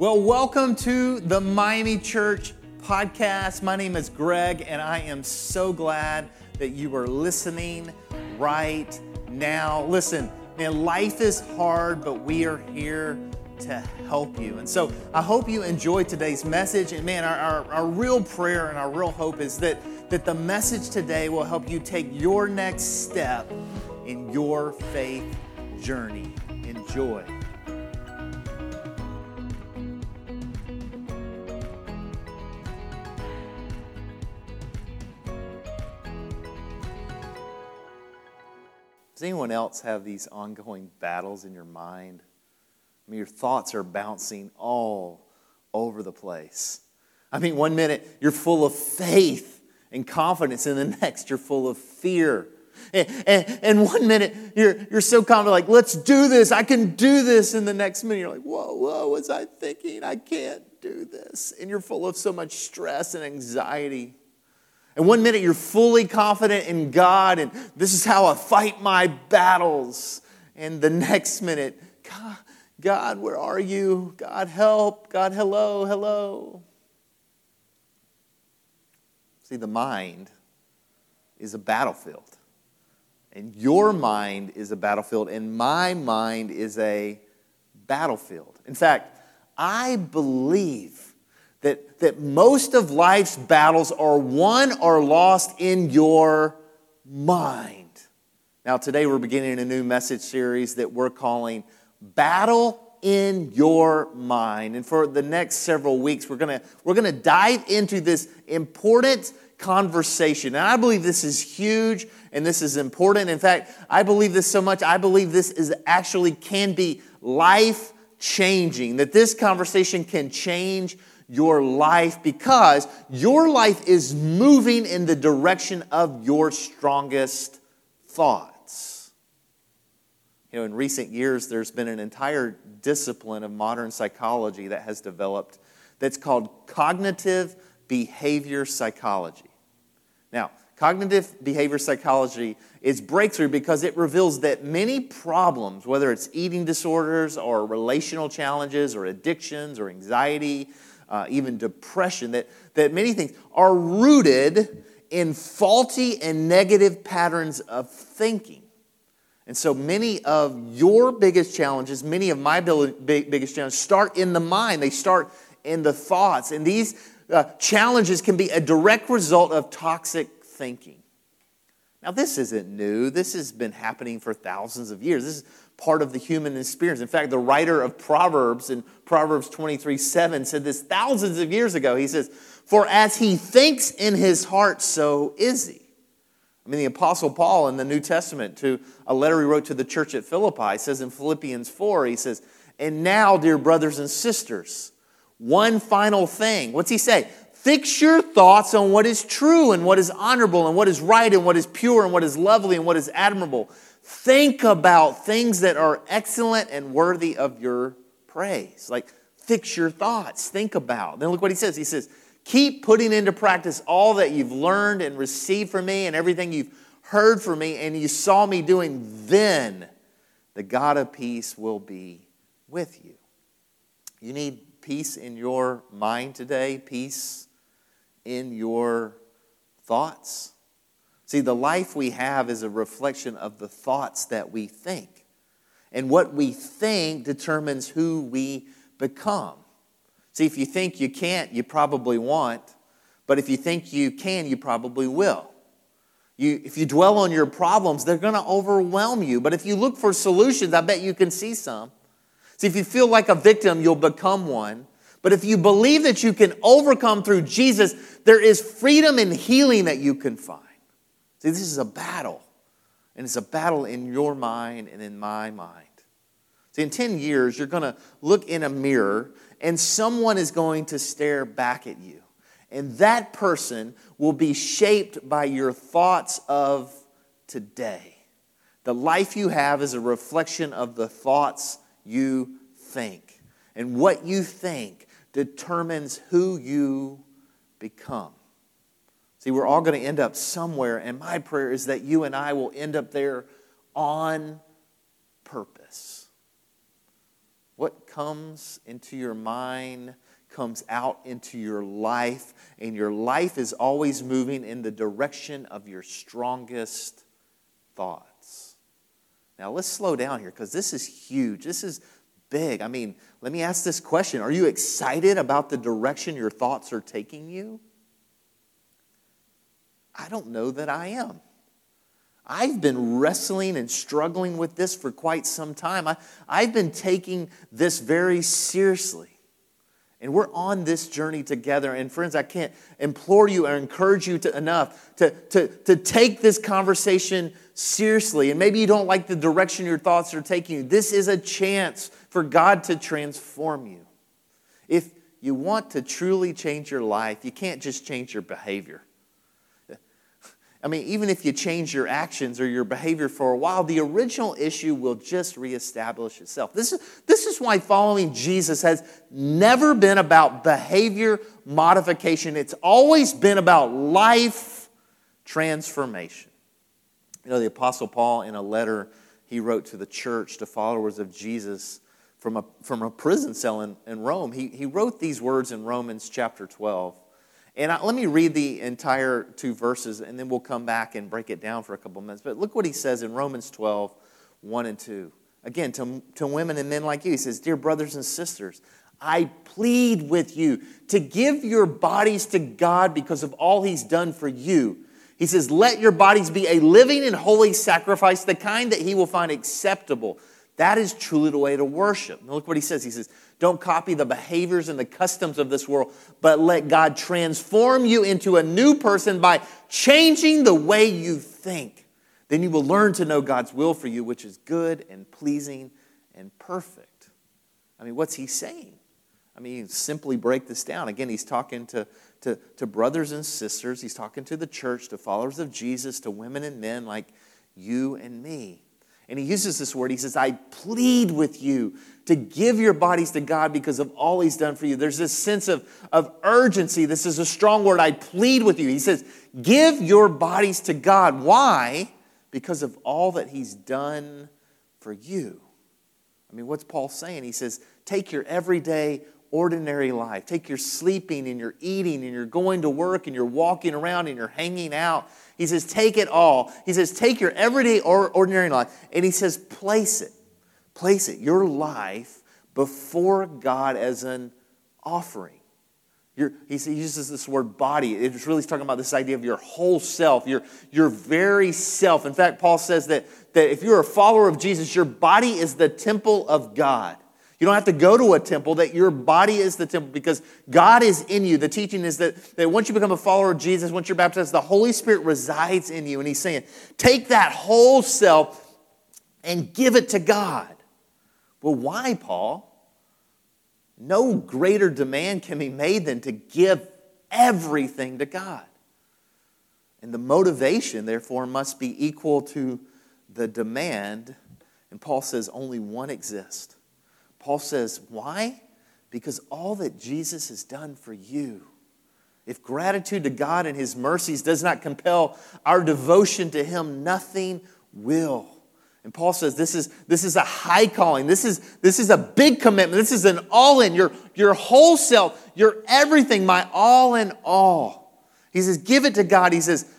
Well, welcome to the Miami Church podcast. My name is Greg, and I am so glad that you are listening right now. Listen, man, life is hard, but we are here to help you. And so I hope you enjoy today's message. And man, our, our, our, real prayer and our real hope is that, that the message today will help you take your next step in your faith journey. Enjoy. Does anyone else have these ongoing battles in your mind? I mean, your thoughts are bouncing all over the place. I mean, one minute you're full of faith and confidence, and the next you're full of fear. And, and, and, one minute you're, you're so confident, like, let's do this, I can do this. And the next minute you're like, whoa, whoa, was I thinking? I can't do this. And you're full of so much stress and anxiety. And one minute you're fully confident in God and this is how I fight my battles. And the next minute, God, God, where are you? God, help. God, hello, hello. See, the mind is a battlefield. And your mind is a battlefield, and my mind is a battlefield. In fact, I believe that, that most of life's battles are won or lost in your mind. Now, today we're beginning a new message series that we're calling Battle in Your Mind. And for the next several weeks, we're gonna, we're to dive into this important conversation. And I believe this is huge and this is important. In fact, I believe this so much, I believe this is actually can be life changing, that this conversation can change your life because your life is moving in the direction of your strongest thoughts. You know, in recent years, there's been an entire discipline of modern psychology that has developed that's called cognitive behavior psychology. Now, cognitive behavior psychology is breakthrough because it reveals that many problems, whether it's eating disorders or relational challenges or addictions or anxiety, uh, even depression, that, that many things are rooted in faulty and negative patterns of thinking. And so many of your biggest challenges, many of my biggest challenges start in the mind. They start in the thoughts. And these uh, challenges can be a direct result of toxic thinking. Now, this isn't new. This has been happening for thousands of years. This is part of the human experience. In fact, the writer of Proverbs in Proverbs 23 7 said this thousands of years ago. He says, For as he thinks in his heart, so is he. I mean, the Apostle Paul in the New Testament, to a letter he wrote to the church at Philippi, says in Philippians 4, he says, And now, dear brothers and sisters, one final thing. What's he say? Fix your thoughts on what is true and what is honorable and what is right and what is pure and what is lovely and what is admirable Think about things that are excellent and worthy of your praise. Like, fix your thoughts. Think about. Then look what he says. He says, Keep putting into practice all that you've learned and received from me and everything you've heard from me and you saw me doing. Then the God of peace will be with you. You need peace in your mind today, peace in your thoughts. See, the life we have is a reflection of the thoughts that we think. And what we think determines who we become. See, if you think you can't, you probably won't. But if you think you can, you probably will. You, if you dwell on your problems, they're going to overwhelm you. But if you look for solutions, I bet you can see some. See, if you feel like a victim, you'll become one. But if you believe that you can overcome through Jesus, there is freedom and healing that you can find. See, this is a battle. And it's a battle in your mind and in my mind. See, in 10 years, you're going to look in a mirror and someone is going to stare back at you. And that person will be shaped by your thoughts of today. The life you have is a reflection of the thoughts you think. And what you think determines who you become. See, we're all going to end up somewhere, and my prayer is that you and I will end up there on purpose. What comes into your mind comes out into your life, and your life is always moving in the direction of your strongest thoughts. Now, let's slow down here because this is huge. This is big. I mean, let me ask this question Are you excited about the direction your thoughts are taking you? I don't know that I am. I've been wrestling and struggling with this for quite some time. I, I've been taking this very seriously. And we're on this journey together. And friends, I can't implore you or encourage you to, enough to, to, to take this conversation seriously. And maybe you don't like the direction your thoughts are taking you. This is a chance for God to transform you. If you want to truly change your life, you can't just change your behavior. I mean, even if you change your actions or your behavior for a while, the original issue will just reestablish itself. This is, this is why following Jesus has never been about behavior modification, it's always been about life transformation. You know, the Apostle Paul, in a letter he wrote to the church, to followers of Jesus from a, from a prison cell in, in Rome, he, he wrote these words in Romans chapter 12. And I, let me read the entire two verses, and then we'll come back and break it down for a couple minutes. But look what he says in Romans 12, 1 and 2. Again, to, to women and men like you, he says, Dear brothers and sisters, I plead with you to give your bodies to God because of all he's done for you. He says, Let your bodies be a living and holy sacrifice, the kind that he will find acceptable. That is truly the way to worship. Now look what he says. He says, don't copy the behaviors and the customs of this world, but let God transform you into a new person by changing the way you think. Then you will learn to know God's will for you, which is good and pleasing and perfect. I mean, what's he saying? I mean, simply break this down. Again, he's talking to, to, to brothers and sisters, he's talking to the church, to followers of Jesus, to women and men like you and me. And he uses this word. He says, I plead with you to give your bodies to God because of all he's done for you. There's this sense of, of urgency. This is a strong word. I plead with you. He says, Give your bodies to God. Why? Because of all that he's done for you. I mean, what's Paul saying? He says, Take your everyday, ordinary life. Take your sleeping and your eating and you're going to work and you're walking around and you're hanging out he says, take it all. He says, take your everyday or ordinary life, and he says, place it. Place it, your life, before God as an offering. He uses this word body. It's really talking about this idea of your whole self, your, your very self. In fact, Paul says that, that if you're a follower of Jesus, your body is the temple of God. You don't have to go to a temple, that your body is the temple because God is in you. The teaching is that, that once you become a follower of Jesus, once you're baptized, the Holy Spirit resides in you. And He's saying, take that whole self and give it to God. Well, why, Paul? No greater demand can be made than to give everything to God. And the motivation, therefore, must be equal to the demand. And Paul says only one exists Paul says, Why? Because all that Jesus has done for you. If gratitude to God and His mercies does not compel our devotion to Him, nothing will. And Paul says this is, this is a high calling. This is, this is a big commitment. This is an all in, your, your whole self, your everything, my all in all. He says, Give it to God. He says,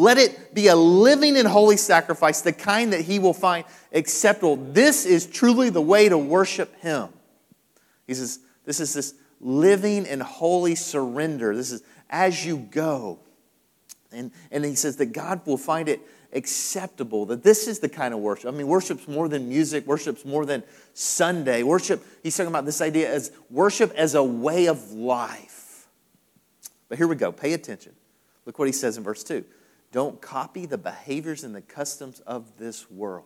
let it be a living and holy sacrifice, the kind that he will find acceptable. This is truly the way to worship him. He says, This is this living and holy surrender. This is as you go. And, and he says that God will find it acceptable, that this is the kind of worship. I mean, worship's more than music, worship's more than Sunday. Worship, he's talking about this idea as worship as a way of life. But here we go, pay attention. Look what he says in verse 2. Don't copy the behaviors and the customs of this world.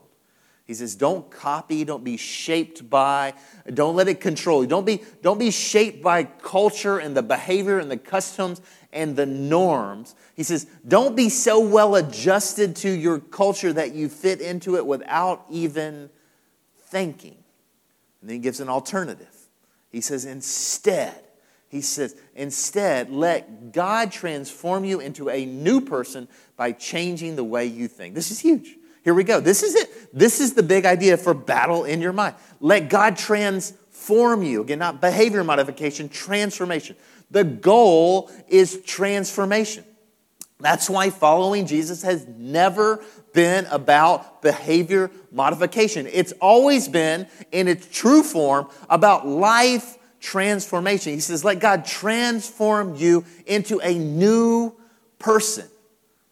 He says, don't copy, don't be shaped by, don't let it control you. Don't be, don't be shaped by culture and the behavior and the customs and the norms. He says, don't be so well adjusted to your culture that you fit into it without even thinking. And then he gives an alternative. He says, instead, he says, instead, let God transform you into a new person by changing the way you think. This is huge. Here we go. This is it. This is the big idea for battle in your mind. Let God transform you. Again, not behavior modification, transformation. The goal is transformation. That's why following Jesus has never been about behavior modification. It's always been, in its true form, about life transformation. He says, Let God transform you into a new person.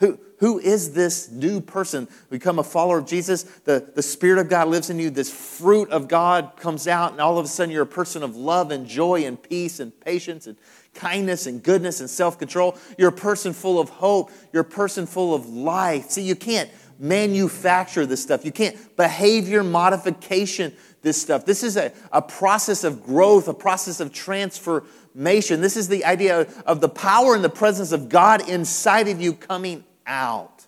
Who, who is this new person? Become a follower of Jesus. The, the Spirit of God lives in you. This fruit of God comes out, and all of a sudden you're a person of love and joy and peace and patience and kindness and goodness and self control. You're a person full of hope. You're a person full of life. See, you can't manufacture this stuff, you can't behavior modification this stuff. This is a, a process of growth, a process of transformation. This is the idea of the power and the presence of God inside of you coming out.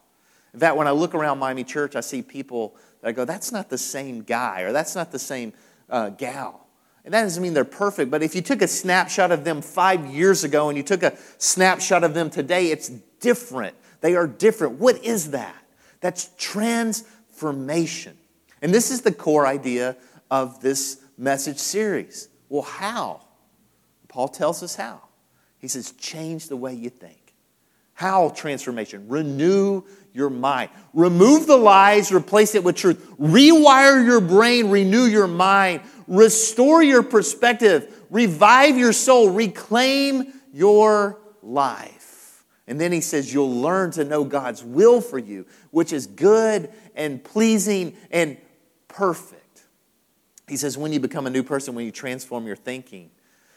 In fact, when I look around Miami Church, I see people that I go, that's not the same guy or that's not the same uh, gal. And that doesn't mean they're perfect, but if you took a snapshot of them five years ago and you took a snapshot of them today, it's different. They are different. What is that? That's transformation. And this is the core idea of this message series. Well, how? Paul tells us how. He says, change the way you think. How transformation? Renew your mind. Remove the lies, replace it with truth. Rewire your brain, renew your mind restore your perspective, revive your soul, reclaim your life. And then he says, You'll learn to know God's will for you, which is good and pleasing and perfect. He says, When you become a new person, when you transform your thinking,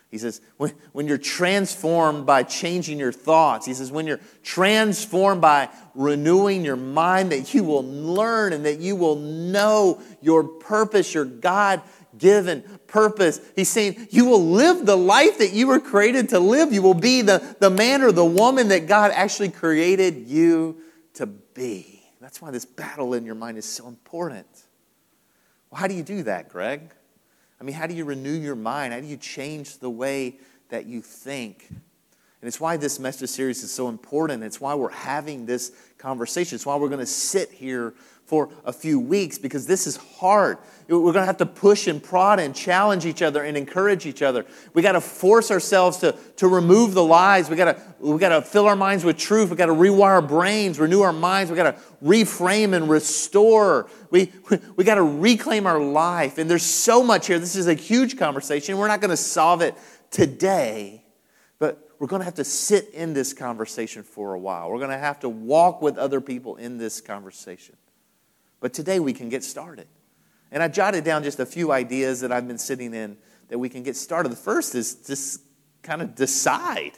he says, when, when you're transformed by changing your thoughts, he says, when you're transformed by renewing your mind, that you will learn and that you will know your purpose, your God given purpose. He's saying you will live the life that you were created to live. You will be the, the man or the woman that God actually created you to be. That's why this battle in your mind is so important. Well, how do you do that, Greg? I mean, how do you renew your mind? How do you change the way that you think? And it's why this message series is so important. It's why we're having this conversation. It's why we're going to sit here for a few weeks because this is hard. We're going to have to push and prod and challenge each other and encourage each other. We got to force ourselves to, to remove the lies. We got to we got to fill our minds with truth. We got to rewire our brains, renew our minds. We got to reframe and restore. We we got to reclaim our life. And there's so much here. This is a huge conversation. We're not going to solve it today, we're going to have to sit in this conversation for a while. We're going to have to walk with other people in this conversation. But today we can get started. And I jotted down just a few ideas that I've been sitting in that we can get started. The first is just kind of decide.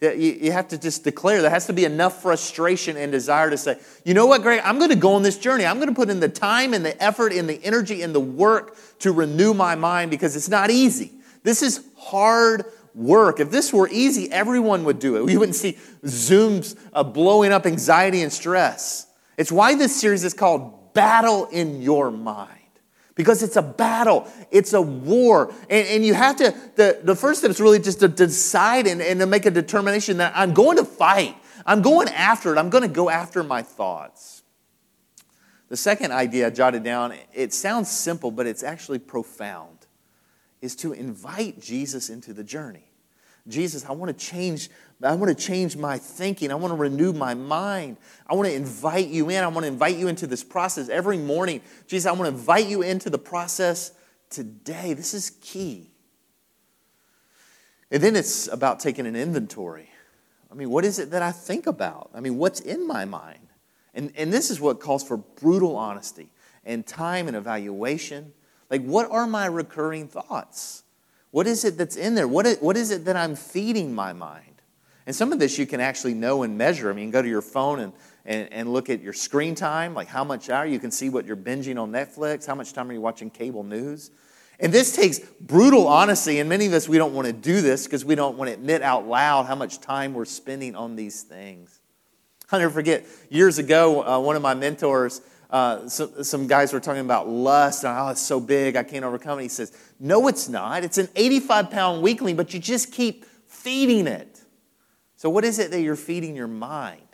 You have to just declare. There has to be enough frustration and desire to say, you know what, Greg, I'm going to go on this journey. I'm going to put in the time and the effort and the energy and the work to renew my mind because it's not easy. This is hard work. If this were easy, everyone would do it. We wouldn't see Zooms uh, blowing up anxiety and stress. It's why this series is called battle in your mind because it's a battle, it's a war. And, and you have to, the, the first step is really just to decide and, and to make a determination that I'm going to fight. I'm going after it. I'm going to go after my thoughts. The second idea I jotted down, it sounds simple, but it's actually profound, is to invite Jesus into the journey. Jesus, I want to change I want to change my thinking. I want to renew my mind. I want to invite you in. I want to invite you into this process every morning. Jesus, I want to invite you into the process today. This is key. And then it's about taking an inventory. I mean, what is it that I think about? I mean, what's in my mind? And, and this is what calls for brutal honesty and time and evaluation. Like, what are my recurring thoughts? What is it that's in there? What is, what is it that I'm feeding my mind? And some of this you can actually know and measure. I mean, go to your phone and, and, and look at your screen time, like how much hour. You can see what you're binging on Netflix, how much time are you watching cable news. And this takes brutal honesty, and many of us, we don't want to do this because we don't want to admit out loud how much time we're spending on these things. I'll never forget, years ago, uh, one of my mentors, uh, so, some guys were talking about lust, and oh, it's so big, I can't overcome it. He says, No, it's not. It's an 85 pound weakling, but you just keep feeding it. So, what is it that you're feeding your mind?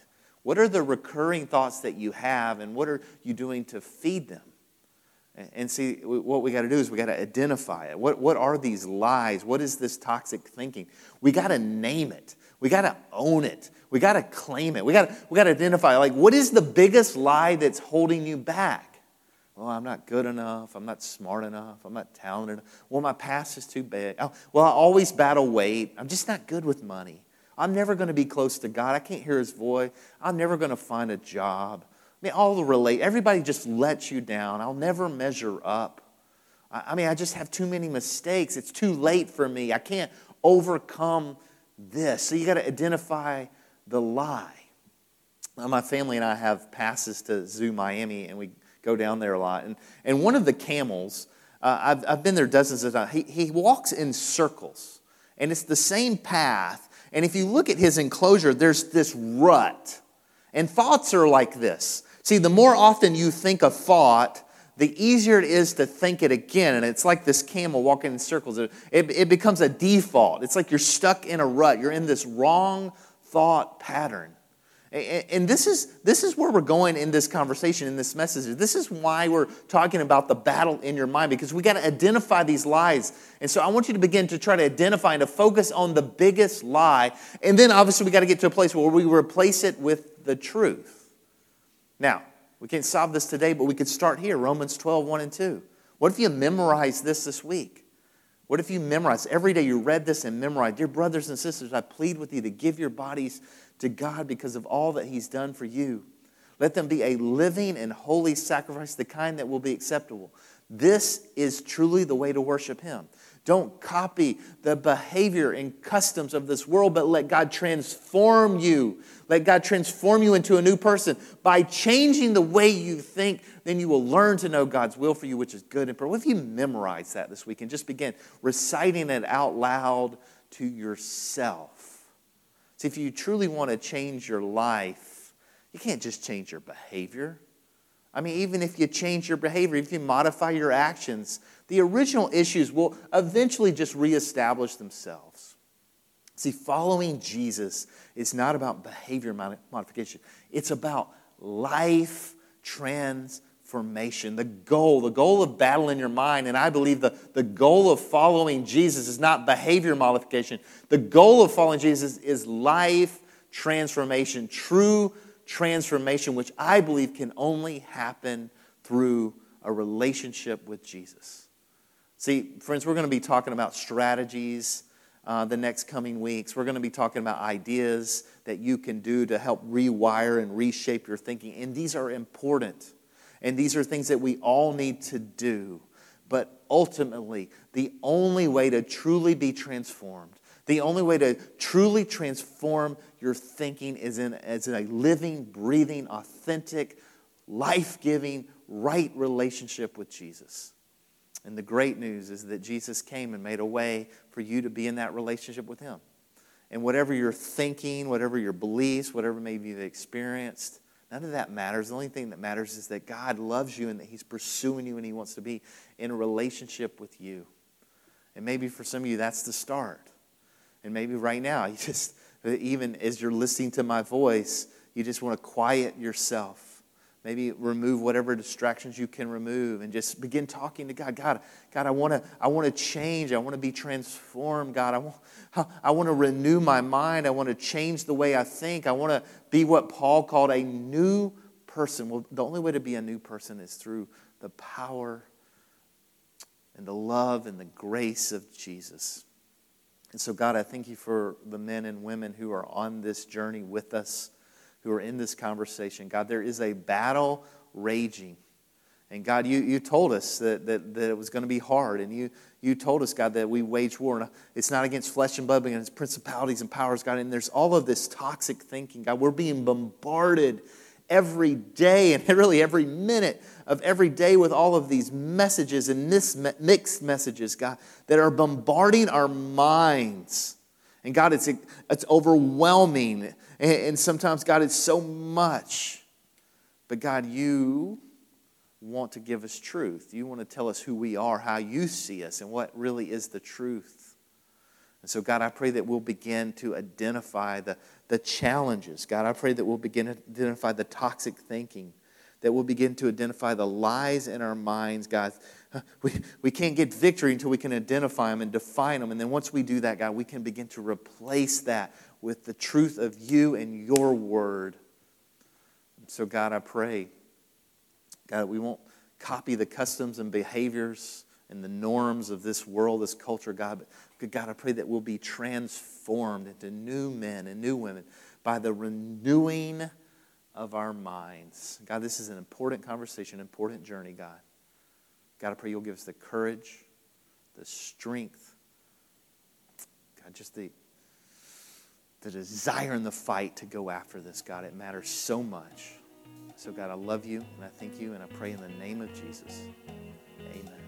What are the recurring thoughts that you have, and what are you doing to feed them? And see, what we got to do is we got to identify it. What, what are these lies? What is this toxic thinking? We got to name it. We got to own it. We got to claim it. We got we to identify like what is the biggest lie that's holding you back? Well, I'm not good enough. I'm not smart enough. I'm not talented enough. Well, my past is too big. Oh, well, I always battle weight. I'm just not good with money. I'm never going to be close to God. I can't hear His voice. I'm never going to find a job. I mean, all the relate. Everybody just lets you down. I'll never measure up. I, I mean, I just have too many mistakes. It's too late for me. I can't overcome this. So you got to identify the lie. Now, my family and I have passes to Zoo Miami, and we go down there a lot. And, and one of the camels, uh, I've, I've been there dozens of times, he, he walks in circles, and it's the same path. And if you look at his enclosure, there's this rut. And thoughts are like this. See, the more often you think a thought, the easier it is to think it again. And it's like this camel walking in circles. It, it, it becomes a default. It's like you're stuck in a rut. You're in this wrong thought pattern. And this is, this is where we're going in this conversation, in this message. This is why we're talking about the battle in your mind, because we got to identify these lies. And so I want you to begin to try to identify and to focus on the biggest lie. And then obviously we got to get to a place where we replace it with the truth. Now, we can't solve this today, but we could start here Romans 12, 1 and 2. What if you memorize this this week? What if you memorize every day you read this and memorize. Dear brothers and sisters, I plead with you to give your bodies to God because of all that He's done for you. Let them be a living and holy sacrifice, the kind that will be acceptable. This is truly the way to worship Him. Don't copy the behavior and customs of this world, but let God transform you. Let God transform you into a new person. By changing the way you think, then you will learn to know God's will for you, which is good and perfect. What if you memorize that this week and just begin reciting it out loud to yourself? See, if you truly want to change your life, you can't just change your behavior. I mean, even if you change your behavior, if you modify your actions, the original issues will eventually just reestablish themselves. See, following Jesus is not about behavior modification, it's about life transformation. The goal, the goal of battle in your mind, and I believe the, the goal of following Jesus is not behavior modification. The goal of following Jesus is life transformation, true transformation, which I believe can only happen through a relationship with Jesus. See, friends, we're going to be talking about strategies uh, the next coming weeks. We're going to be talking about ideas that you can do to help rewire and reshape your thinking. And these are important. And these are things that we all need to do. But ultimately, the only way to truly be transformed, the only way to truly transform your thinking is in, is in a living, breathing, authentic, life giving, right relationship with Jesus. And the great news is that Jesus came and made a way for you to be in that relationship with Him. And whatever you're thinking, whatever your beliefs, whatever maybe you've experienced, none of that matters. The only thing that matters is that God loves you and that He's pursuing you and He wants to be in a relationship with you. And maybe for some of you, that's the start. And maybe right now, you just, even as you're listening to my voice, you just want to quiet yourself Maybe remove whatever distractions you can remove and just begin talking to God. God, God, I want to I want to change. I want to be transformed. God, I want, I want to renew my mind. I want to change the way I think. I want to be what Paul called a new person. Well, the only way to be a new person is through the power and the love and the grace of Jesus. And so, God, I thank you for the men and women who are on this journey with us who are in this conversation. God, there is a battle raging. And God, you, you told us that, that, that it was going to be hard. And you, you told us, God, that we wage war. And it's not against flesh and blood, but against principalities and powers, God. And there's all of this toxic thinking, God. We're being bombarded every day and really every minute of every day with all of these messages and mixed messages, God, that are bombarding our minds. And God, it's, it's overwhelming. And, sometimes, God, it's so much. But God, you want to give us truth. You want to tell us who we are, how you see us, and what really is the truth. And so, God, I pray that we'll begin to identify the, the challenges. God, I pray that we'll begin to identify the toxic thinking that we'll begin to identify the lies in our minds, God. We, we can't get victory until we can identify them and define them. And then once we do that, God, we can begin to replace that with the truth of you and your word. So, God, I pray, God, we won't copy the customs and behaviors and the norms of this world, this culture, God. But God, I pray that we'll be transformed into new men and new women by the renewing of our minds. God, this is an important conversation, important journey, God. God, I pray you'll give us the courage, the strength, God, just the, the desire and the fight to go after this, God. It matters so much. So, God, I love you and I thank you and I pray in the name of Jesus. Amen.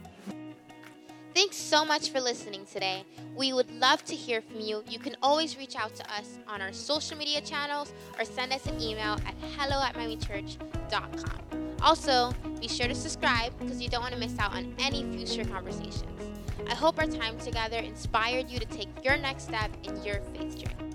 Thanks so much for listening today. We would love to hear from you. You can always reach out to us on our social media channels or send us an email at hello at miamichurch.com. Also, be sure to subscribe because you don't want to miss out on any future conversations. I hope our time together inspired you to take your next step in your faith journey.